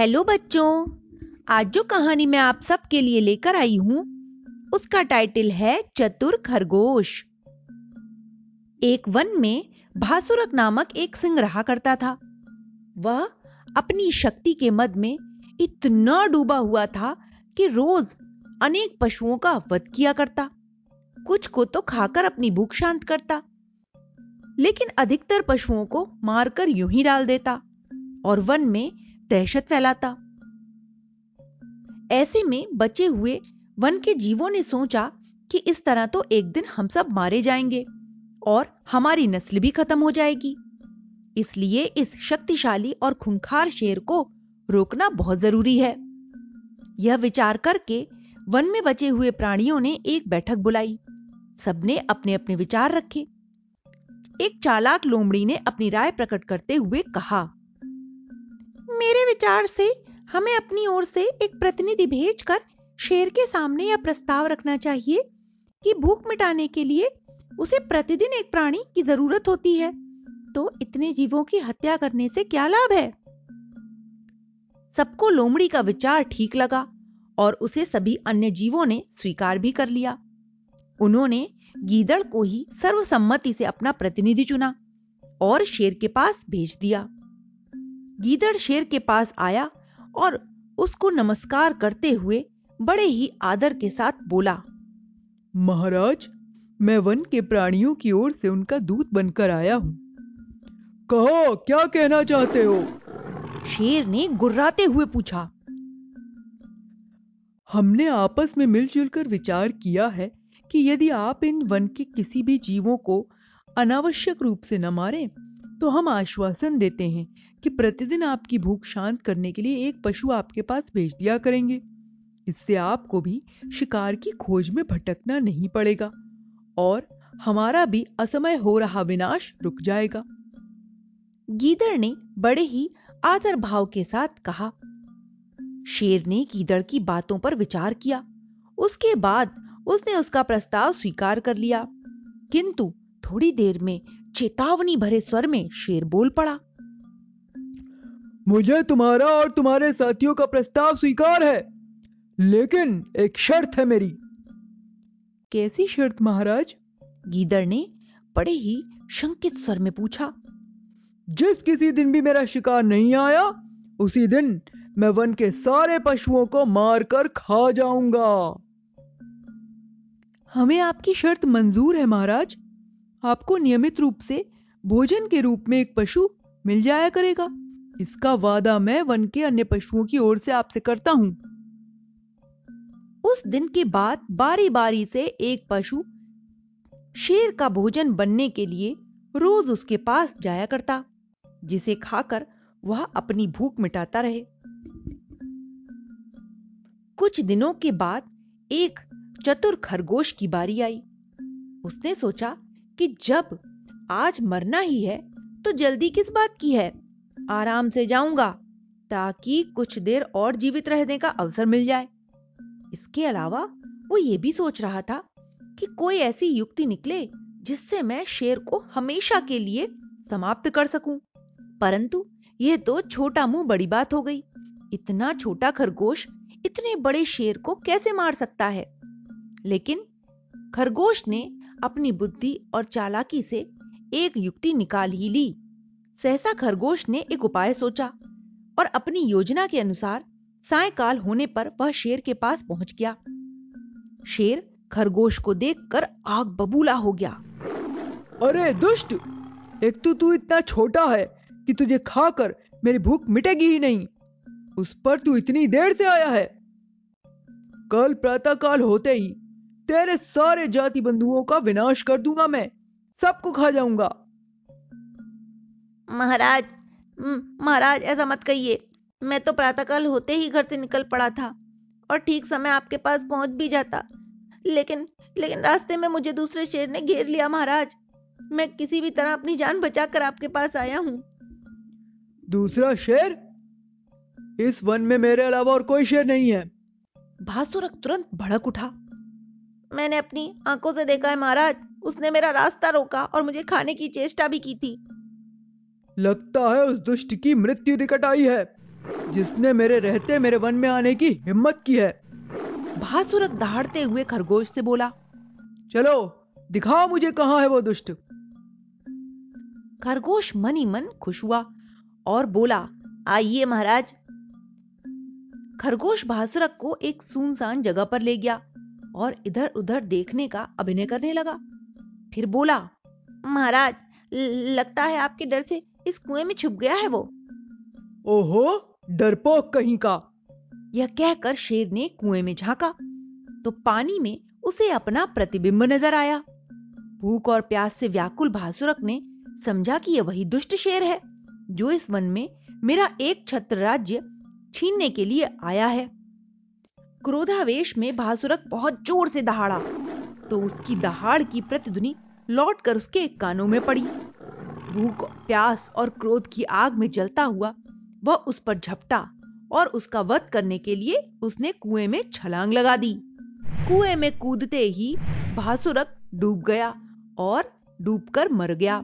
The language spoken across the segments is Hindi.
हेलो बच्चों, आज जो कहानी मैं आप सबके लिए लेकर आई हूँ, उसका टाइटल है चतुर खरगोश। एक वन में भासुरक नामक एक सिंह रहा करता था। वह अपनी शक्ति के मद में इतना डूबा हुआ था कि रोज अनेक पशुओं का वध किया करता। कुछ को तो खाकर अपनी भूख शांत करता। लेकिन अधिकतर पशुओं को मारकर यूँ ही डाल देता। और वन में दहशत फैलाता। ऐसे में बचे हुए वन के जीवों ने सोचा कि इस तरह तो एक दिन हम सब मारे जाएँगे और हमारी नस्ल भी खत्म हो जाएगी। इसलिए इस शक्तिशाली और खुंखार शेर को रोकना बहुत ज़रूरी है। यह विचार करके वन में बचे हुए प्राणियों ने एक बैठक बुलाई। सबने अपने अपने विचार रखे। एक चालाक लोमड़ी ने अपनी राय प्रकट करते हुए कहा मेरे विचार से हमें अपनी ओर से एक प्रतिनिधि भेजकर शेर के सामने यह प्रस्ताव रखना चाहिए कि भूख मिटाने के लिए उसे प्रतिदिन एक प्राणी की ज़रूरत होती है। तो इतने जीवों की हत्या करने से क्या लाभ है? सबको लोमड़ी का विचार ठीक लगा और उसे सभी अन्य जीवों ने स्वीकार भी कर लिया। उन्होंने गीदड़ को ही सर्वसम्मति से अपना प्रतिनिधि चुना और शेर के पास भेज दिया। गीदड़ शेर के पास आया और उसको नमस्कार करते हुए बड़े ही आदर के साथ बोला, महाराज, मैं वन के प्राणियों की ओर से उनका दूत बनकर आया हूँ। कहो, क्या कहना चाहते हो? शेर ने गुर्राते हुए पूछा, हमने आपस में मिलजुल कर विचार किया है कि यदि आप इन वन के किसी भी जीवों को अनावश्यक रूप से न मारें तो हम आश्वासन देते हैं कि प्रतिदिन आपकी भूख शांत करने के लिए एक पशु आपके पास भेज दिया करेंगे। इससे आपको भी शिकार की खोज में भटकना नहीं पड़ेगा और हमारा भी असमय हो रहा विनाश रुक जाएगा। गीदड़ ने बड़े ही आदर भाव के साथ कहा। शेर ने गीदड़ की बातों पर विचार किया। उसके बाद उसने उसका प्रस्ताव स्वीकार कर लिया। किंतु थोड़ी देर में चेतावनी भरे स्वर में शेर बोल पड़ा। मुझे तुम्हारा और तुम्हारे साथियों का प्रस्ताव स्वीकार है लेकिन एक शर्त है मेरी। कैसी शर्त महाराज? गीदड़ ने बड़े ही शंकित स्वर में पूछा। जिस किसी दिन भी मेरा शिकार नहीं आया उसी दिन मैं वन के सारे पशुओं को मारकर खा जाऊँगा। हमें आपकी शर्त मंजूर है महाराज। आपको नियमित रूप से भोजन के रूप में एक पशु मिल जाया करेगा। इसका वादा मैं वन के अन्य पशुओं की ओर से आपसे करता हूँ। उस दिन के बाद बारी बारी से एक पशु शेर का भोजन बनने के लिए रोज उसके पास जाया करता, जिसे खाकर वह अपनी भूख मिटाता रहे। कुछ दिनों के बाद एक चतुर खरगोश की बारी आई। उसने सोचा कि जब आज मरना ही है तो जल्दी किस बात की है? आराम से जाऊँगा, ताकि कुछ देर और जीवित रहने का अवसर मिल जाए। इसके अलावा वो ये भी सोच रहा था कि कोई ऐसी युक्ति निकले जिससे मैं शेर को हमेशा के लिए समाप्त कर सकूँ। परंतु यह तो छोटा मुँह बड़ी बात हो गई। इतना छोटा खरगोश इतने बड़े शेर को कैसे मार सकता है? लेकिन खरगोश ने अपनी बुद्धि और चालाकी से एक युक्ति निकाल ही ली। सहसा खरगोश ने एक उपाय सोचा और अपनी योजना के अनुसार सायकाल होने पर वह शेर के पास पहुँच गया। शेर खरगोश को देखकर आग बबूला हो गया। अरे दुष्ट! एक तो तू इतना छोटा है कि तुझे खाकर मेरी भूख मिटेगी ही नहीं। उस पर तू इतनी देर से आया है। कल प्रातःकाल होते ही तेरे सारे जाति बंधुओं का विनाश कर दूँगा मैं। सबको खा जाऊँगा। महाराज महाराज ऐसा मत कहिए। मैं तो प्रातःकाल होते ही घर से निकल पड़ा था और ठीक समय आपके पास पहुँच भी जाता। लेकिन लेकिन रास्ते में मुझे दूसरे शेर ने घेर लिया महाराज। मैं किसी भी तरह अपनी जान बचाकर आपके पास आया हूँ। दूसरा शेर? इस वन में मेरे अलावा और कोई शेर नहीं है। भासुरक तुरंत भड़क उठा। मैंने अपनी आँखों से देखा है महाराज। उसने मेरा रास्ता रोका और मुझे खाने की चेष्टा भी की थी। लगता है उस दुष्ट की मृत्यु निकट आई है जिसने मेरे रहते मेरे वन में आने की हिम्मत की है। भासुरक दहाड़ते हुए खरगोश से बोला चलो दिखाओ मुझे कहाँ है वो दुष्ट। खरगोश मन ही मन खुश हुआ और बोला आइए महाराज। खरगोश भासुरक को एक सुनसान जगह पर ले गया। और इधर उधर देखने का अभिनय करने लगा। फिर बोला महाराज लगता है आपके डर से इस कुएँ में छुप गया है वो। ओहो डरपोक कहीं का। यह कहकर शेर ने कुएँ में झांका तो पानी में उसे अपना प्रतिबिंब नज़र आया। भूख और प्यास से व्याकुल भासुरक ने समझा कि यह वही दुष्ट शेर है जो इस वन में मेरा एक छत्र राज्य छीनने के लिए आया है। क्रोधावेश में भासुरक बहुत ज़ोर से दहाड़ा तो उसकी दहाड़ की प्रतिध्वनि लौटकर उसके कानों में पड़ी। भूख, प्यास और क्रोध की आग में जलता हुआ वह उस पर झपटा और उसका वध करने के लिए उसने कुएँ में छलांग लगा दी। कुएँ में कूदते ही भासुरक डूब गया और डूबकर मर गया।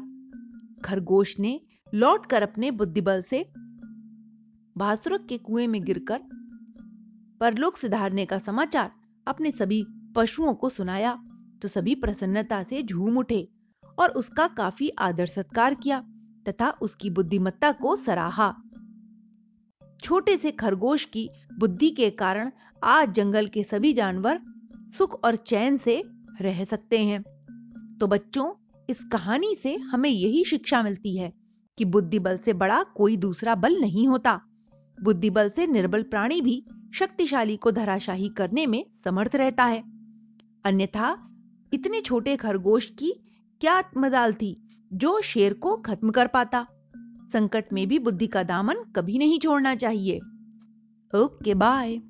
खरगोश ने लौटकर अपने बुद्धिबल से भासुरक के कुएँ में गिरकर परलोक सुधारने का समाचार अपने सभी पशुओं को सुनाया तो सभी प्रसन्नता से झूम उठे और उसका काफ़ी आदर सत्कार किया तथा उसकी बुद्धिमत्ता को सराहा। छोटे से खरगोश की बुद्धि के कारण आज जंगल के सभी जानवर सुख और चैन से रह सकते हैं। तो बच्चों, इस कहानी से हमें यही शिक्षा मिलती है कि बुद्धि बल से बड़ा कोई दूसरा बल नहीं होता। बुद्धि बल से निर्बल प्राणी भी शक्तिशाली को धराशाही करने में समर्थ रहता है। अन्यथा, इतने छोटे खरगोश की क्या मजाल थी जो शेर को खत्म कर पाता? संकट में भी बुद्धि का दामन कभी नहीं छोड़ना चाहिए। Okay, bye.